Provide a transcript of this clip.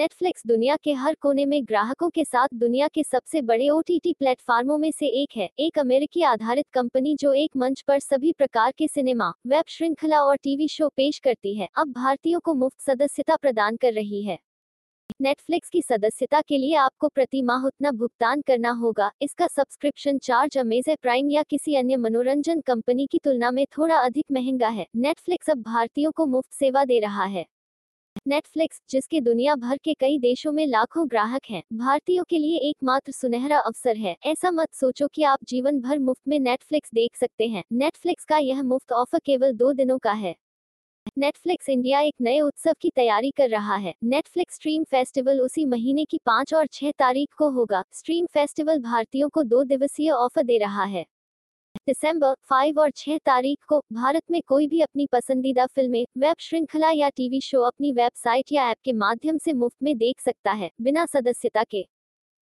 Netflix दुनिया के हर कोने में ग्राहकों के साथ दुनिया के सबसे बड़े ओटीटी प्लेटफार्मों में से एक है। एक अमेरिकी आधारित कंपनी जो एक मंच पर सभी प्रकार के सिनेमा, वेब श्रृंखला और टीवी शो पेश करती है। अब भारतीयों को मुफ़्त सदस्यता प्रदान कर रही है। नेटफ्लिक्स की सदस्यता के लिए आपको प्रति माह उतना भुगतान करना होगा। इसका सब्सक्रिप्शन चार्ज अमेजे प्राइम या किसी अन्य मनोरंजन कंपनी की तुलना में थोड़ा अधिक महँगा है। नेटफ्लिक्स अब भारतीयों को मुफ़्त सेवा दे रहा है। नेटफ्लिक्स जिसके दुनिया भर के कई देशों में लाखों ग्राहक हैं, भारतीयों के लिए एकमात्र सुनहरा अवसर है। ऐसा मत सोचो कि आप जीवन भर मुफ़्त में नेटफ्लिक्स देख सकते हैं। नेटफ्लिक्स का यह मुफ़्त ऑफ़र केवल दो दिनों का है। नेटफ्लिक्स इंडिया एक नए उत्सव की तैयारी कर रहा है। नेटफ्लिक्स स्ट्रीम फेस्टिवल उसी महीने की पाँच और छह तारीख को होगा। स्ट्रीम फेस्टिवल भारतीयों को दो दिवसीय ऑफ़र दे रहा है। दिसंबर 5 और छह तारीख को भारत में कोई भी अपनी पसंदीदा फ़िल्में, वेब श्रृंखला या टीवी शो अपनी वेबसाइट या ऐप के माध्यम से मुफ़्त में देख सकता है, बिना सदस्यता के।